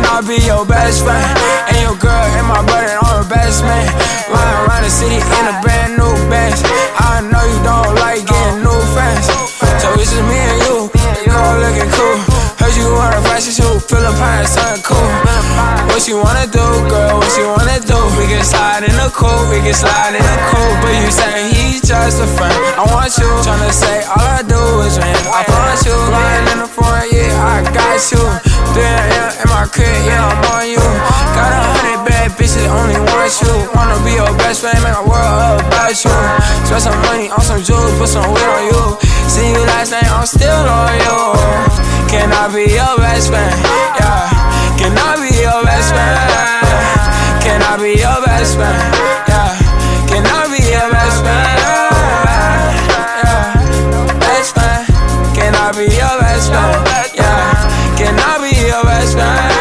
I be your best friend? And your girl and my brother are the best man. Run around the city in a brand new Benz. I know you don't like getting new friends. So it's just me and you. You all looking cool. Heard you want a fashion shoot. Philippines, something cool. What you wanna do, girl? What you wanna do? We can slide in the cool. We can slide in the cool. But you say he's just a friend. I want you. Tryna say all I you. Wanna be your best friend, make a world about you. Spend some money on some jewels, put some weight on you. See you last night, I'm still on you. Can I be your best friend? Yeah. Can I be your best friend? Can I be your best friend? Yeah. Can I be your best friend? Yeah. Best friend. Can I be your best friend? Yeah. Can I be your best friend?